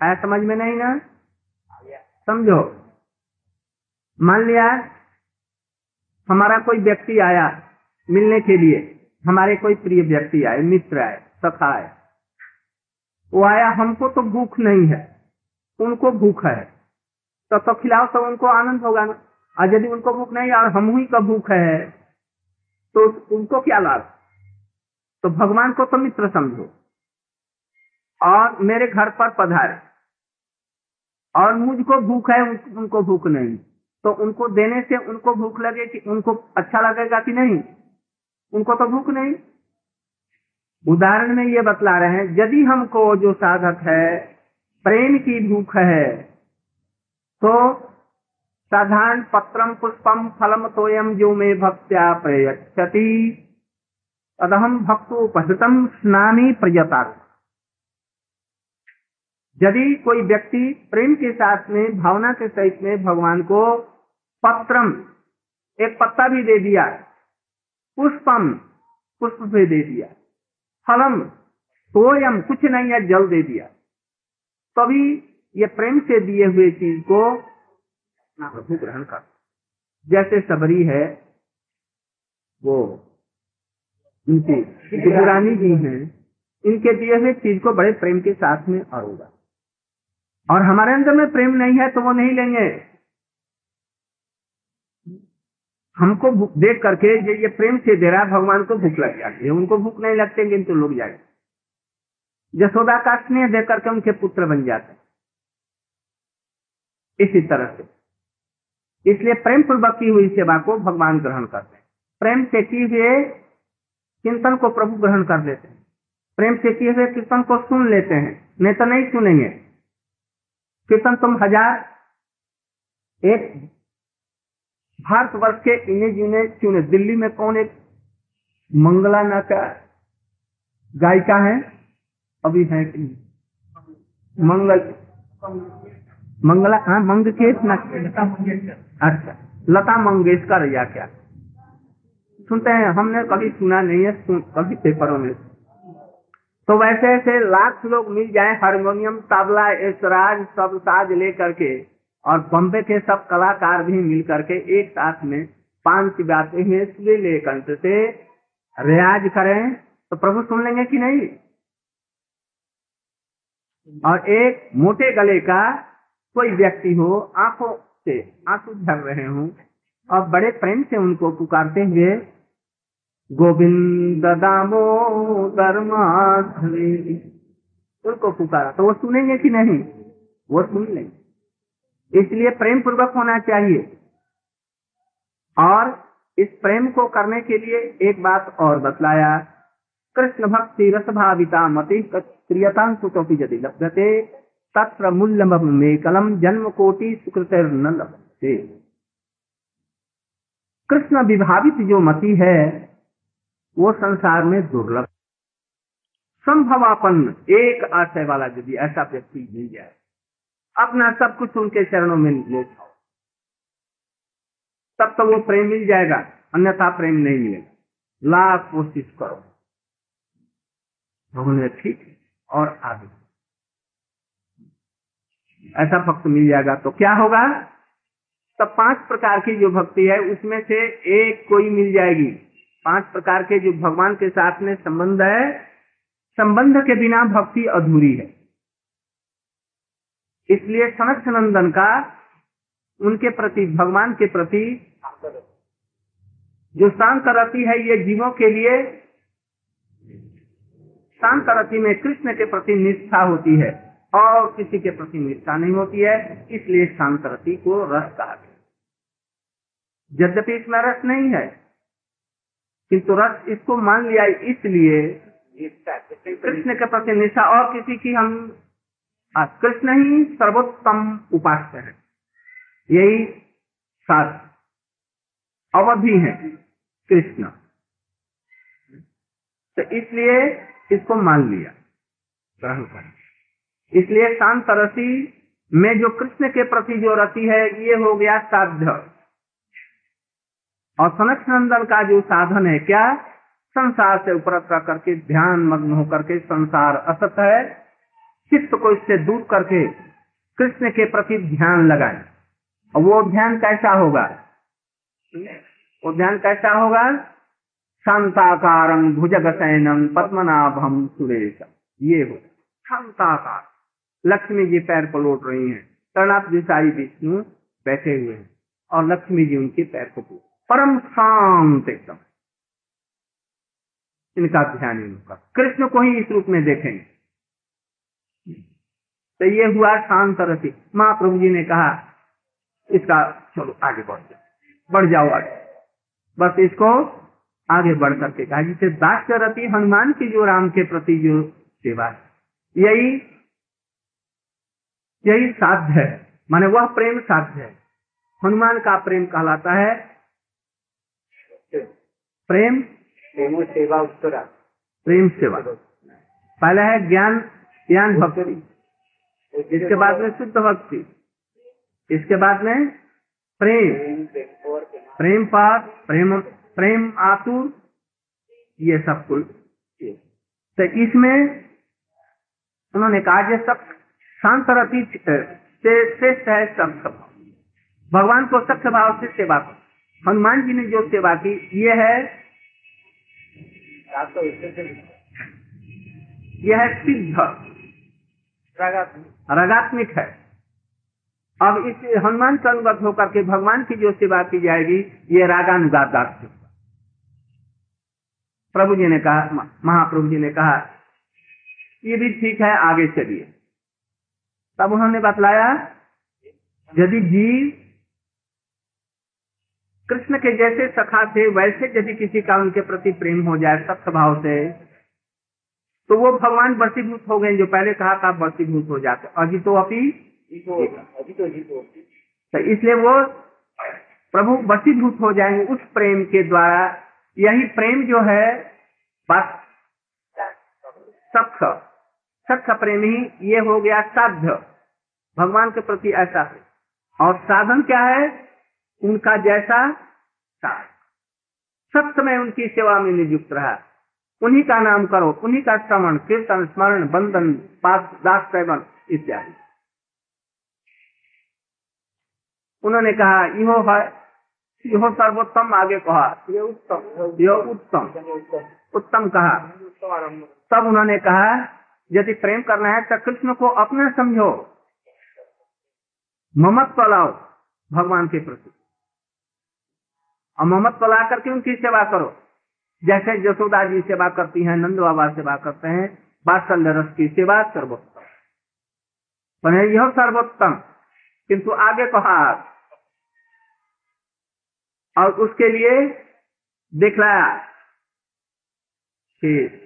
आया समझ में नहीं ना? समझो। मान लिया, हमारा कोई व्यक्ति आया मिलने के लिए, हमारे कोई प्रिय व्यक्ति आए, मित्र आए, सखा आए, वो आया, हमको तो भूख नहीं है, उनको भूख है तो तो खिलाओ तो उनको आनंद होगा ना। और यदि उनको भूख नहीं, और हम ही का भूख है तो उनको क्या लाभ? तो भगवान को तो मित्र समझो। और मेरे घर पर पधारे। और मुझको भूख है उनको भूख नहीं। तो उनको देने से उनको भूख लगे कि उनको अच्छा लगेगा कि नहीं? उनको तो भूख नहीं। उदाहरण में ये बतला रहे हैं, यदि हमको जो साधक है, प्रेम की भूख है तो साधारण पत्रम पुष्पम फलम तोयम जो में भक्त्या प्रयच्छति। तदहम भक्तोपहृतम स्नानी प्रयता यदि कोई व्यक्ति प्रेम के साथ में, भावना के सहित में भगवान को पत्रम, एक पत्ता भी दे दिया, पुष्पम, पुष्प भी दे दिया, फलम, सोयम, कुछ नहीं है, जल दे दिया, तभी ये प्रेम से दिए हुए चीज़ को प्रभु ग्रहण कर। जैसे सबरी है, वो इनकी जी हैं, इनके दिए हुए चीज़ को बड़े प्रेम के साथ में अरूगा और हमारे अंदर में प्रेम नहीं है तो वो नहीं लेंगे। हमको देख करके ये ये प्रेम से दे रहा है, भगवान को भूख लग जाती है। उनको भूख नहीं लगते, किंतु लोग जाए यशोदा का स्नेह देख करके उनके पुत्र बन जाते इसी तरह से। इसलिए प्रेम पूर्वक की हुई सेवा को भगवान ग्रहण करते हैं। प्रेम से किए हुए चिंतन को प्रभु ग्रहण कर लेते हैं। प्रेम से किए हुए कीर्तन को सुन लेते हैं। नहीं तो नहीं सुनेंगे। कीर्तन तुम हज़ार एक भारतवर्ष के इन्हें जिन्हें चुने। दिल्ली में कौन एक मंगला ना का गायिका है? अभी है कि मंगल। मंगला हाँ मंगकेश ना। अच्छा लता मंगेशकर या क्या? सुनते हैं हमने कभी सुना नहीं है कभी पेपरों में तो वैसे ऐसे लाख लोग मिल जाए हारमोनियम, तबला एसराज सब साज लेकर के और बम्बे के सब कलाकार भी मिल करके एक साथ में पाँच बातें में ले कंठ से रियाज करें। तो प्रभु सुन लेंगे कि नहीं? और एक मोटे गले का कोई व्यक्ति हो, आँखों से आँसू झर रहे हो, और बड़े प्रेम से उनको पुकारते हुए गोविंद दामोदर माधवी उनको पुकारा। तो वो सुनेंगे कि नहीं? वो सुन लेंगे। इसलिए प्रेम पूर्वक होना चाहिए। और इस प्रेम को करने के लिए एक बात और बतलाया। कृष्ण भक्ति रस भाविता मति क्रियता सुतोपि यदि लभ्यते, तत्र मूल्य कलम जन्म कोटि सुकृत न लभ्यते। कृष्ण विभावित जो मति है वो संसार में दुर्लभ। संभवापन्न एक आशय वाला यदि ऐसा व्यक्ति मिल जाए, अपना सब कुछ उनके चरणों में ले जाओ तब तो वो प्रेम मिल जाएगा, अन्यथा प्रेम नहीं मिलेगा। लाख कोशिश करो। भगवान ठीक और आगे। ऐसा भक्त मिल जाएगा तो क्या होगा? तब पाँच प्रकार की जो भक्ति है, उसमें से एक कोई मिल जाएगी। पाँच प्रकार के जो भगवान के साथ में संबंध है, संबंध के बिना भक्ति अधूरी है। इसलिए सनक नंदन का उनके प्रति, भगवान के प्रति जो शांत रति है, ये जीवों के लिए शांत रति में कृष्ण के प्रति निष्ठा होती है और किसी के प्रति निष्ठा नहीं होती है, इसलिए शांत रति को रस कहा गया यद्यपि इसमें रस नहीं है किंतु रस इसको मान लिया इसलिए कृष्ण के प्रति निष्ठा और किसी की हम कृष्ण ही सर्वोत्तम उपास्य है। यही सात अवधि है कृष्ण। तो इसलिए इसको मान लिया। इसलिए शांत रसी में जो कृष्ण के प्रति जो रति है ये हो गया साध्य। और सनक नंदन का जो साधन है क्या? संसार से उपरत करके, ध्यान मग्न होकर के संसार असत है। चित्त को इससे दूर करके कृष्ण के प्रति ध्यान लगाए। और वो ध्यान कैसा होगा? वो ध्यान कैसा होगा? शांताकार भुजग सैनम पद्मनाभम सुरेश। ये हो शांताकार। लक्ष्मी जी पैर को लौट रही हैं। जी सारी विष्णु बैठे हुए हैं। और लक्ष्मी जी उनके पैर को परम शांत एकदम। इनका ध्यान इनका कृष्ण को ही इस रूप में देखेंगे। तो ये हुआ शांत रथी महाप्रभु जी ने कहा, इसका चलो आगे बढ़ जाओ। बढ़ जाओ आगे। बस इसको आगे बढ़ करके कहा, जिसे दास्य रति हनुमान की जो राम के प्रति जो सेवा है, यही यही साध्य है। माने वह प्रेम साध्य है। हनुमान का प्रेम कहलाता है प्रेम? प्रेमो सेवा उत्तरा। प्रेम सेवा। पहला है ज्ञान ज्ञान भक्ति। इसके बाद में शुद्ध भक्ति। इसके बाद में प्रेम। प्रेम और प्रेम। प्रेम आतुर। ये सब कुल। तो इसमें उन्होंने कहा कि सब शांत रति से श्रेष्ठ है सब सब। भगवान को सख्त भाव से सेवा करो। हनुमान जी ने जो सेवा की ये है से यह है सिद्ध। रगात्मिक। है। अब इस हनुमान के अनुगत होकर के भगवान की जो सेवा की जाएगी ये रागानुगात दास प्रभु जी ने कहा महाप्रभु जी ने कहा ये भी ठीक है आगे चलिए। तब उन्होंने बतलाया यदि जीव कृष्ण के जैसे सखा थे वैसे यदि किसी का उनके प्रति प्रेम हो जाए सख्त भाव से तो वो भगवान वर्षीभूत हो गए। जो पहले कहा था वर्षीभूत हो जाते। अभी तो अभी तो तो इसलिए वो प्रभु वशीभूत हो जाएँगे उस प्रेम के द्वारा। यही प्रेम जो है बस सख्त सख्त प्रेम ही ये हो गया साध्य। भगवान के प्रति ऐसा है। और साधन क्या है? उनका जैसा साथ। सत्य में उनकी सेवा में नियुक्त रहा। उन्हीं का नाम करो उन्हीं का श्रवण कीर्तन स्मरण बंधन पास दास सेवन इत्यादि। उन्होंने कहा इहो है इहो सर्वोत्तम आगे कहा। ये उत्तम उत्तम। उत्तम। उत्तम कहा। तब उन्होंने कहा यदि प्रेम करना है तो कृष्ण को अपना समझो। ममत्व लाओ भगवान के प्रति। और ममत्व ला करके उनकी सेवा करो। जैसे यशोदा जी सेवा करती हैं, नंद बाबा सेवा करते हैं बात्सल्य रस की सेवा सर्वोत्तम। पर यह सर्वोत्तम। किंतु आगे कहा, और उसके लिए दिखलाया कि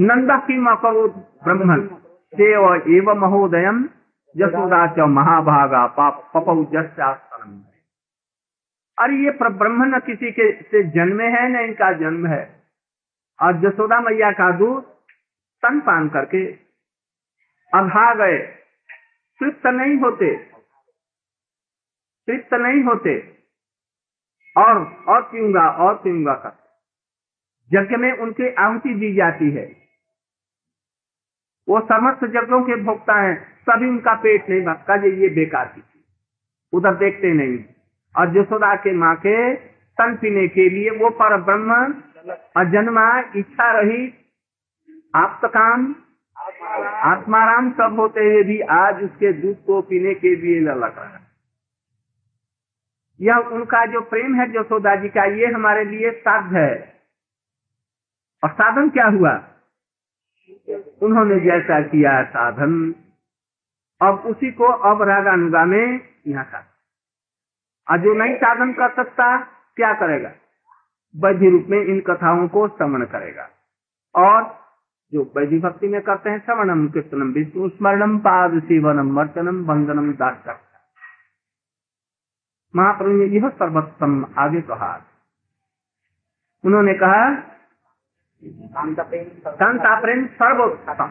नंदा की मकरूत ब्रह्मन एव महोदयम यशोदा च महाभागा पाप जस्यास्तनम अरे ये ब्रह्म न किसी के से जन्मे है, न इनका जन्म है। और जसोदा मैया का दूध तन पान करके अभा गए। तृप्त नहीं होते। तृप्त नहीं होते। और और पीऊँगा और पीऊँगा कर यज्ञ में उनकी आहुति दी जाती है। वो समस्त यज्ञों के भोक्ता हैं। तभी उनका पेट नहीं भरता ये बेकार की उधर देखते नहीं। और यशोदा के माँ के तन पीने के लिए वो पर ब्रह्म और जन्मा इच्छा रही। आप तो काम आत्माराम सब होते हुए भी आज उसके दूध को पीने के लिए ललक रहा यह उनका जो प्रेम है यशोदा जी का, ये हमारे लिए साध है। और साधन क्या हुआ? उन्होंने जैसा किया साधन। अब उसी को अब रागानुगा में यहाँ का और जो नहीं साधन कर सकता क्या करेगा? वैधि रूप में इन कथाओं को श्रवण करेगा। और जो वैधि भक्ति में करते हैं श्रवणम कीर्तनम विष्णु स्मरणम पाद सेवनम वर्तनम बंदनम दास महाप्रभु ने यह सर्वोत्तम आगे कहा। उन्होंने कहा कांत प्रेम सर्वोत्तम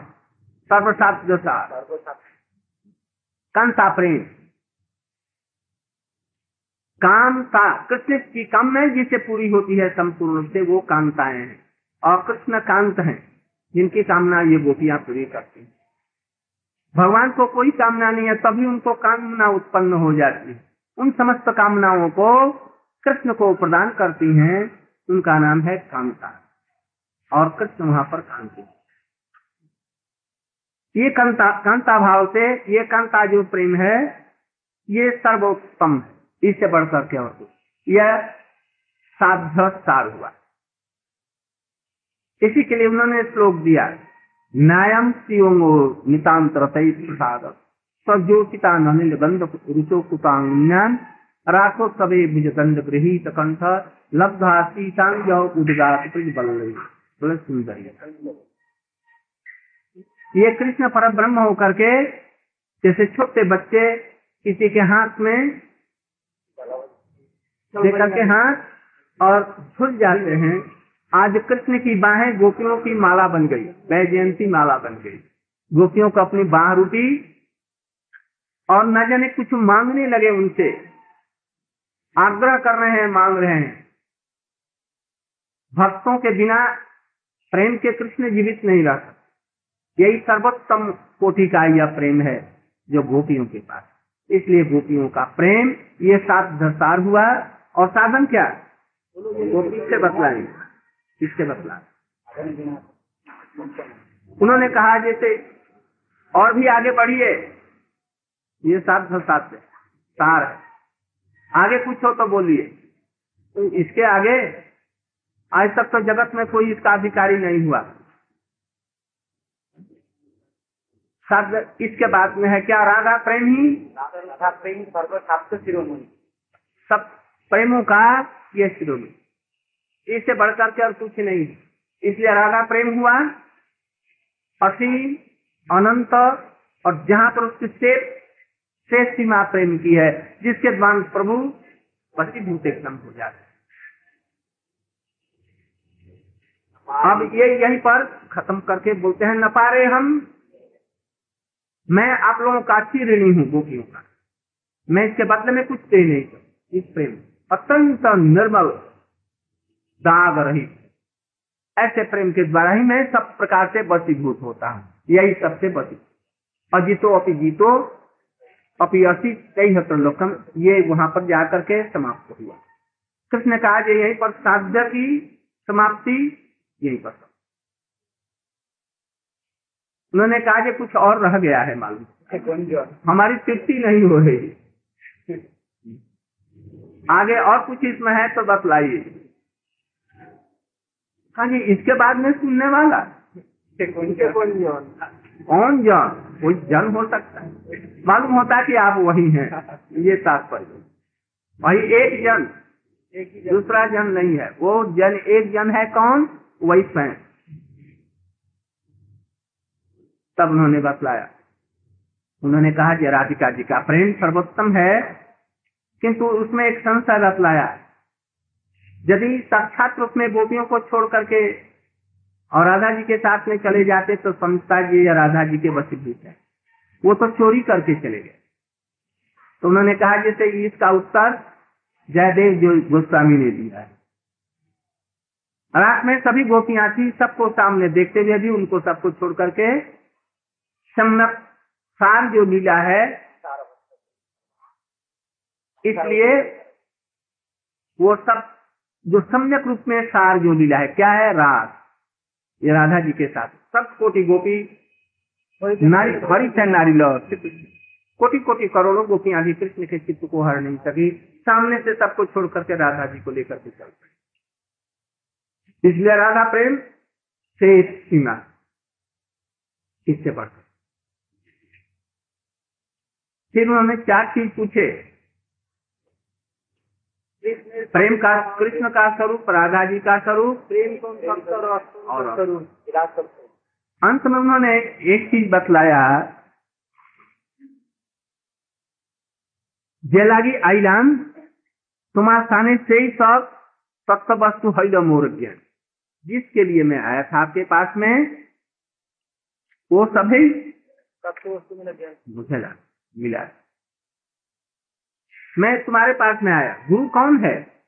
सर्वसात जैसा कांता प्रेम कांता, कृष्ण की कामना जिसे पूरी होती है संपूर्ण रूप से, वो कांताएँ हैं। और कृष्ण कांत हैं, जिनकी कामना ये गोपियाँ पूरी करती हैं। भगवान को कोई कामना नहीं है, तभी उनको कामना उत्पन्न हो जाती है। उन समस्त कामनाओं को कृष्ण को प्रदान करती हैं, उनका नाम है कांता। और कृष्ण वहाँ पर कांति ये कांता कांता भाव से, ये कांता जो प्रेम है, ये सर्वोत्तम है। इससे बढ़कर के और कुछ। यह साध्य सार हुआ। इसी के लिए उन्होंने श्लोक दिया न्यायम शिवंगो नितांत रतई प्रसाद। सज्योतिता ननिल गंध रुचो कुतांज्ञान राखो सबे भुज दंड गृहित कंठ। लब्धा सीतांग उदगात बल सुंदर ये। कृष्ण पर ब्रह्म होकर के जैसे छोटे बच्चे किसी के हाथ में लेकर के हाथ और झुल जाते हैं। आज कृष्ण की बाहें गोपियों की माला बन गई वह जयंती माला बन गई। गोपियों को अपनी बाह रूटी और न जाने कुछ मांगने लगे उनसे। आग्रह कर रहे हैं, मांग रहे हैं। भक्तों के बिना प्रेम के कृष्ण जीवित नहीं रह सकते। यही सर्वोत्तम कोटि का यह प्रेम है, जो गोपियों के पास इसलिए गोपियों का प्रेम, ये सात दसार हुआ, और साधन क्या? गोपी से बतलाएँगे किससे बतला उन्होंने कहा जैसे और भी आगे बढ़िए। ये सात सात से सार आगे कुछ हो तो बोलिए। तो इसके आगे, आज तक तो जगत में कोई इसका अधिकारी नहीं हुआ। शब्द इसके बाद में है क्या? राधा प्रेम। ही राधा प्रेम सर्वशास्त्र शिरोमणि। सब प्रेमों का ये शिरोमणि। इससे बढ़कर के और कुछ नहीं। इसलिए राधा प्रेम हुआ असीम अनंत और जहाँ पर उसकी शेष शेष सीमा प्रेम की है जिसके द्वारा प्रभु वसीभूत एकदम हो जाते अब ये यहीं पर खत्म करके बोलते हैं न पारे हम। मैं आप लोगों का अच्छी ऋणी हूँ, गोपियों का। मैं इसके बदले में कुछ दे नहीं सकता। इस प्रेम अत्यंत निर्मल दाग रही ऐसे प्रेम के द्वारा ही मैं सब प्रकार से बसीभूत होता हूँ। यही सबसे बसी। अजितो अपि जीतो अपि असी कई लोकम ये वहाँ पर जाकर के समाप्त हुआ। कृष्ण ने कहा यहीं पर साध्य की समाप्ति, यही पर उन्होंने कहा कि कुछ और रह गया है मालूम। हमारी तृप्ति नहीं हो रही आगे और कुछ इसमें है तो बतलाइए। हाँ जी इसके बाद में सुनने वाला। कौन जन कोई जन हो सकता है। मालूम होता है कि आप वही हैं। ये तात्पर्य। वही एक जन। दूसरा जन नहीं है। वो जन एक जन है कौन? वही स्वयं। तब उन्होंने बतलाया। उन्होंने कहा कि राधिका जी का प्रेम सर्वोत्तम है, किंतु उसमें एक संशय बतलाया। यदि साक्षात रूप में गोपियों को छोड़ करके और राधा जी के साथ में चले जाते तो समझता जी या राधा जी के वसीभूत है। वो तो चोरी करके चले गए। तो उन्होंने कहा, जैसे इसका उत्तर जयदेव जो गोस्वामी ने दिया है। रात में सभी गोपियाँ थी, सबको सामने देखते हुए भी उनको सबको छोड़ करके सम्यक सार जो लीला है, इसलिए वो सब जो सम्यक रूप में सार जो लीला है, क्या है? रास। ये राधा जी के साथ। सब कोटि गोपी, नारी बड़ी है नारी लो कोटि कोटि करोड़ों गोपियाँ भी कृष्ण के चित्त को हर नहीं सकी। सामने से सबको छोड़ करके राधा जी को लेकर के चल इसलिए राधा प्रेम से सीमा, इससे बढ़कर। फिर उन्होंने चार चीज़ पूछे। प्रेम का कृष्ण का स्वरूप राधा जी का स्वरूप प्रेम और अंत में उन्होंने एक चीज़ बतलाया जे लागी आईलाम तुम्हारे सामने से ही सब तत्व वस्तु हईल मोर ज्ञान जिसके लिए मैं आया था आपके पास में वो सभी मुझे मिला मैं तुम्हारे पास में आया। गुरु कौन है?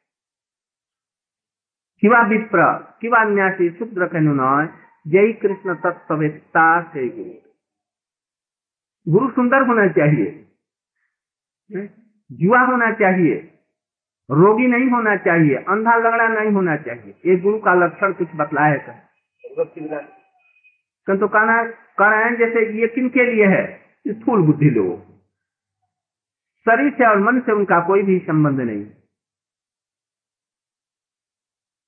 किवा विप्र, किवा न्यासी, शुद्र कहनु नय, जय कृष्ण तत्ववेत्ता से गुरु। गुरु सुंदर होना चाहिए। जुआ होना चाहिए। रोगी नहीं होना चाहिए। अंधा लगड़ा नहीं होना चाहिए। ये गुरु का लक्षण कुछ बतलाया है किंतु कहना कह जैसे ये किन के लिए है? स्थूल बुद्धि लोगों शरीर से और मन से उनका कोई भी संबंध नहीं।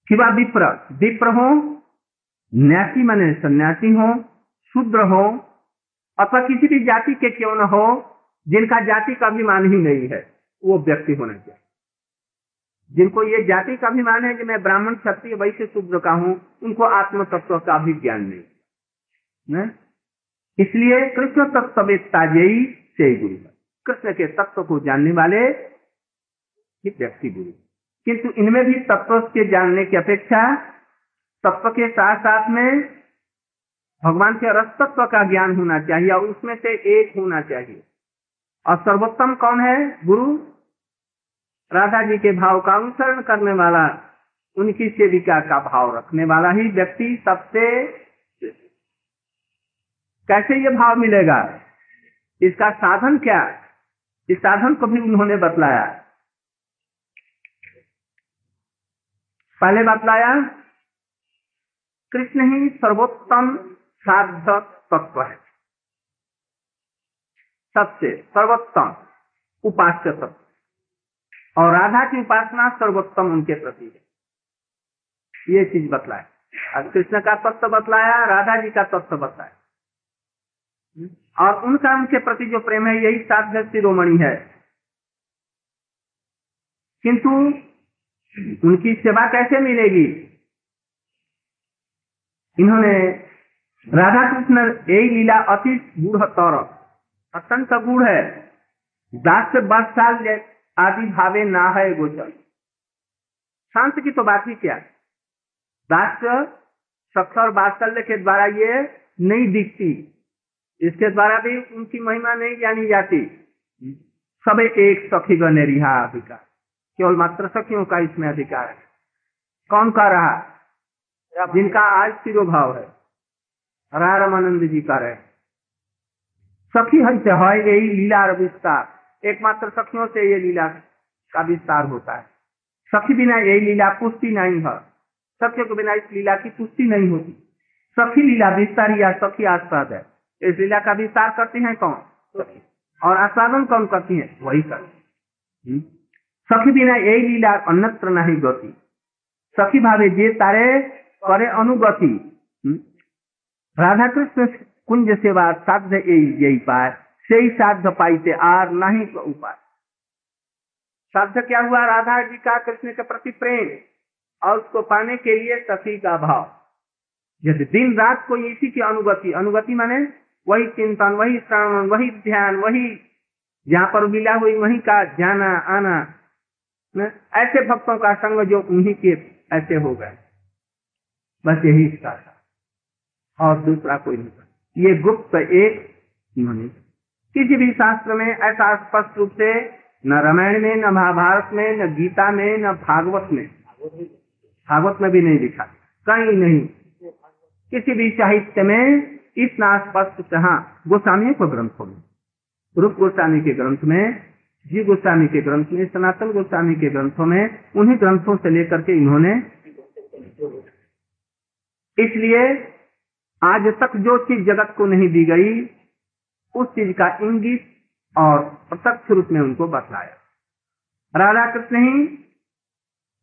शिवा विप्र। विप्र हो, न्यासी माने सन्यासी हो, शूद्र हो, अथवा किसी भी जाति के क्यों न हो, जिनका जाति का अभिमान ही नहीं है, वो व्यक्ति होना चाहिए। जिनको ये जाति का अभिमान है कि मैं ब्राह्मण, क्षत्रिय, वैश्य, शूद्र का हूँ, उनको आत्म तत्व का भी ज्ञान नहीं? इसलिए कृष्ण तत्व जयी से गुरु कृष्ण के तत्व को जानने वाले ही व्यक्ति गुरु किंतु इनमें भी तत्व के जानने की अपेक्षा, तत्व के साथ साथ में भगवान के रस तत्व का ज्ञान होना चाहिए और उसमें से एक होना चाहिए। और सर्वोत्तम कौन है? गुरु राधा जी के भाव का अनुसरण करने वाला, उनकी सेविका का भाव रखने वाला ही व्यक्ति सबसे कैसे ये भाव मिलेगा? इसका साधन क्या? इस साधन को भी उन्होंने बतलाया। पहले बतलाया, कृष्ण ही सर्वोत्तम साध तत्व है। सबसे सर्वोत्तम उपास्य तत्व। और राधा की उपासना सर्वोत्तम उनके प्रति है। ये चीज़ बतलाए और कृष्ण का तत्व बतलाया, राधा जी का तत्व बतलाया। और उनका उनके प्रति जो प्रेम है, यही साध्य शिरोमणि है। किंतु उनकी सेवा कैसे मिलेगी? इन्होंने राधा कृष्ण यही लीला अति गुढ़ तौर, अत्यंत गुढ़ है। दास साल आदि भावे ना है गोचर। शांत की तो बात ही क्या? दास सक्षर बात्सल्य के द्वारा ये नहीं दिखती। इसके द्वारा भी उनकी महिमा नहीं जानी जाती। सब एक सखी गणे रिहा अधिकार। केवल मात्र सखियों का इसमें अधिकार है। कौन का रहा? जिनका आज सिरोभाव है। राय रामानंद जी का रहे। सखी हई से है, यही लीला विस्तार। एकमात्र सखियों से ये लीला का विस्तार होता है। सखी बिना यही लीला पुष्टि नहीं है। सख्य के बिना इस लीला की पुष्टि नहीं होती। सखी लीला विस्तार या सखी आस्वाद है। इस लीला का विस्तार करती हैं कौन? और आस्वादन कौन करती है? वही करती सखी बिना यही लीला अन्यत्र नहीं गति। सखी भावे जे तारे करे अनुगति। राधा कृष्ण कुंज सेवा साध्य यही पाए। से ही साध्य पाइते आर नहीं उपाय। साध्य क्या हुआ? राधा जी का कृष्ण के प्रति प्रेम और उसको पाने के लिए सखी का भाव। यदि दिन रात को इसी की अनुगति अनुगति माने वही चिंतन, वही श्रवण, वही ध्यान, वही जहाँ पर मिला हुई वही का जाना, आना? ऐसे भक्तों का संग जो उन्हीं के ऐसे हो गए। बस यही इसका था। और दूसरा कोई नहीं ये गुप्त एक उन्होंने किसी भी शास्त्र में ऐसा स्पष्ट रूप से न रामायण में, न महाभारत में, न गीता में, न भागवत में भागवत में भी नहीं लिखा कहीं नहीं। किसी भी साहित्य में इतना स्पष्ट हाँ गोस्वामी को ग्रंथों में रूप गोस्वामी के ग्रंथ में जी गोस्वामी के ग्रंथ में, सनातन गोस्वामी के ग्रंथों में, उन्हीं ग्रंथों से लेकर के इन्होंने इसलिए आज तक जो चीज़ जगत को नहीं दी गई, उस चीज़ का इंगित और प्रत्यक्ष रूप में उनको बतलाया। राधा कृष्ण ही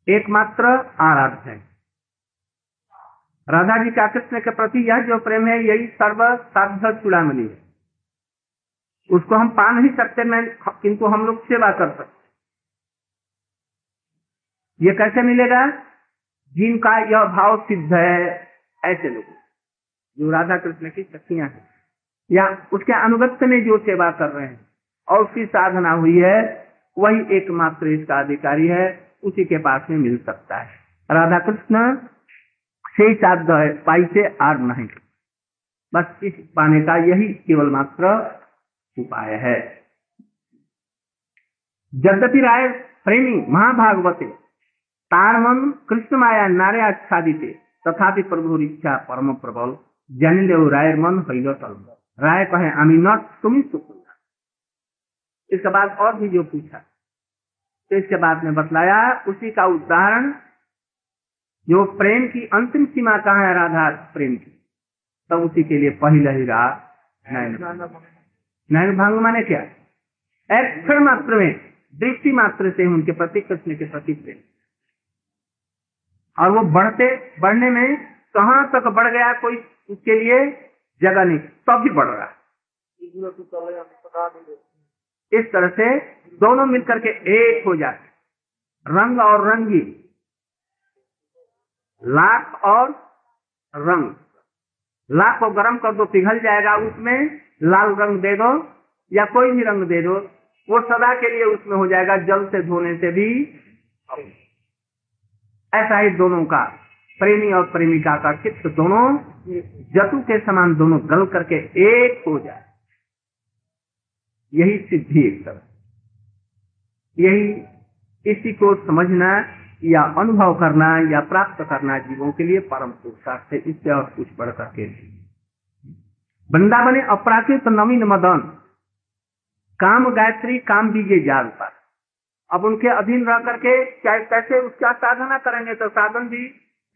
एकमात्र आराध्य है। राधा जी का कृष्ण के प्रति यह जो प्रेम है, यही सर्व साध चुड़ामणि है। उसको हम पा नहीं सकते, मैं किंतु हम लोग सेवा कर सकते ये कैसे मिलेगा? जिनका यह भाव सिद्ध है, ऐसे लोग जो राधा कृष्ण की शक्तियाँ हैं, या उसके अनुगत्य में जो सेवा कर रहे हैं, और उसकी साधना हुई है, वही एकमात्र इसका अधिकारी है, उसी के पास में मिल सकता है। राधा कृष्ण से साध है पाई से आर नहीं बस इस पाने का यही केवल मात्र उपाय है यद्यपि राय प्रेमी महाभागवते तारमन कृष्ण माया नारे आच्छादित तथापि प्रभु इच्छा परम प्रबल जानिले रायर मन हैल तल राय कहे आई नॉट तुम ही सुख इसके बाद और भी जो पूछा तो इसके बाद में बतलाया उसी का उदाहरण जो प्रेम की अंतिम सीमा कहाँ है राधा? प्रेम की। तब तो उसी के लिए पहले ही रहा नयन भंग। माने क्या? एक क्षण मात्र में, दृष्टि मात्र से उनके प्रति, कृष्ण के प्रति प्रेम। और वो बढ़ते, बढ़ने में कहा तक बढ़ गया कोई उसके लिए जगह नहीं, तब भी बढ़ रहा इस तरह से दोनों मिलकर के एक हो जाते रंग और रंगी लाख और रंग। लाख को गर्म कर दो, पिघल जाएगा उसमें, लाल रंग दे दो या कोई भी रंग दे दो, वो सदा के लिए उसमें हो जाएगा, जल से धोने से भी। ऐसा ही दोनों का, प्रेमी और प्रेमिका का चित्त दोनों, जतु के समान दोनों गल करके एक हो जाए। यही सिद्धि एक तरह यही इसी को समझना या अनुभव करना, या प्राप्त करना जीवों के लिए परम पुरुषार्थ है इससे और कुछ बढ़ करके वृंदावन अपराकृत नवीन मदन, काम गायत्री, काम बीजे जाल पर। अब उनके अधीन रह करके कैसे उसका साधना करेंगे तो साधन भी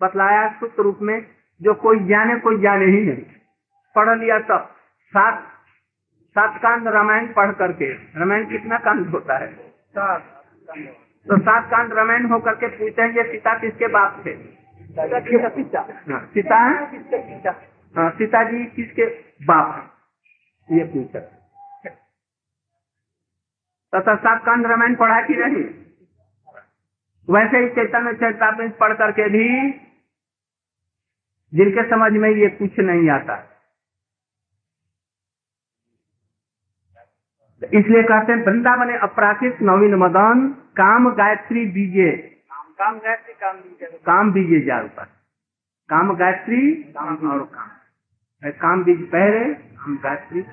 बतलाया सूत्र रूप में, जो कोई जाने कोई जाने ही नहीं। पढ़ लिया तब सात सात कांड रामायण पढ़ करके। रामायण कितना कांड होता है? तो सात कांड रामायण होकर के पूछते हैं ये सीता किसके बाप थे? हाँ, सीता है? हाँ, सीता? जी किसके बाप ये पूछा। तथा सात कांड रामायण पढ़ा कि नहीं? वैसे ही चैतन्य चैतामृत पढ़ करके भी जिनके समझ में ये कुछ नहीं आता। इसलिए कहते हैं वृंदावन अपराकृत नवीन मदन काम गायत्री बीजे। काम गायत्री काम बीजे। काम बीजे जार पर काम गायत्री काम और काम। काम बीज पहले काम गायत्री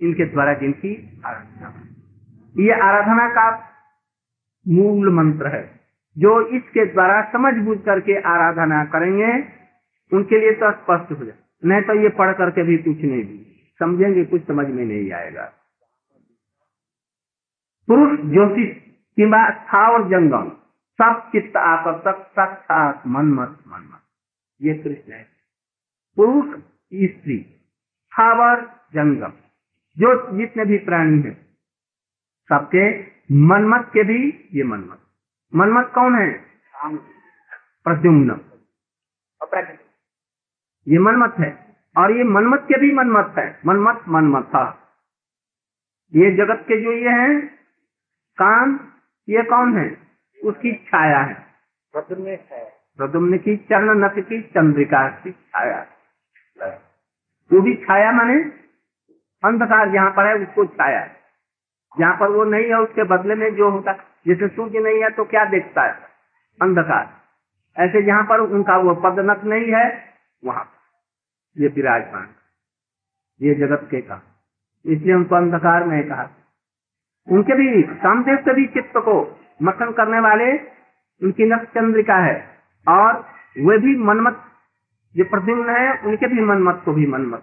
इनके द्वारा जिनकी आराधना। ये आराधना का मूल मंत्र है जो इसके द्वारा समझ बूझ करके आराधना करेंगे उनके लिए तो स्पष्ट हो जाए। नहीं तो ये पढ़ करके भी कुछ नहीं भी समझेंगे कुछ समझ में नहीं आएगा। पुरुष ज्योतिष किंवा स्थावर जंगम सब चित्त आकर्षक साक्षात मनमत मनमत। ये कृष्ण है। पुरुष स्त्री स्थावर जंगम जो जितने भी प्राणी है सबके मनमत के भी ये मनमत। मनमत कौन है? प्रद्युम्न। ये मनमत है। और ये मनमत के भी मनमत है। मनमत मनमत था ये जगत के जो ये हैं कान ये कौन है? उसकी छाया है। प्रद्युम्न की चरण नथ की चंद्रिका की छाया। वो भी छाया माने अंधकार जहाँ पर है उसको छाया है। जहाँ पर वो नहीं है उसके बदले में जो होता जैसे सूर्य नहीं है तो क्या देखता है? अंधकार। ऐसे जहाँ पर उनका वो पदनक नहीं है वहाँ ये विराजमान। ये जगत के का इसलिए उनको अंधकार में कहा। उनके भी कामदेव से भी चित्त को मथन करने वाले उनकी नक्ष चंद्रिका है। और वे भी मनमत, जो प्रद्युम्न है, उनके भी मनमत को भी मनमत।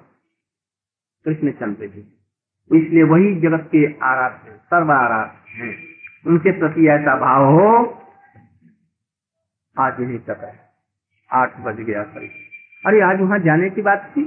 कृष्ण चंद्र जी, इसलिए वही जगत के आराध्य सर्व आराध्य हैं। उनके प्रति ऐसा भाव हो, आज यही तक है। आठ बज गया सर अरे आज वहाँ जाने की बात थी?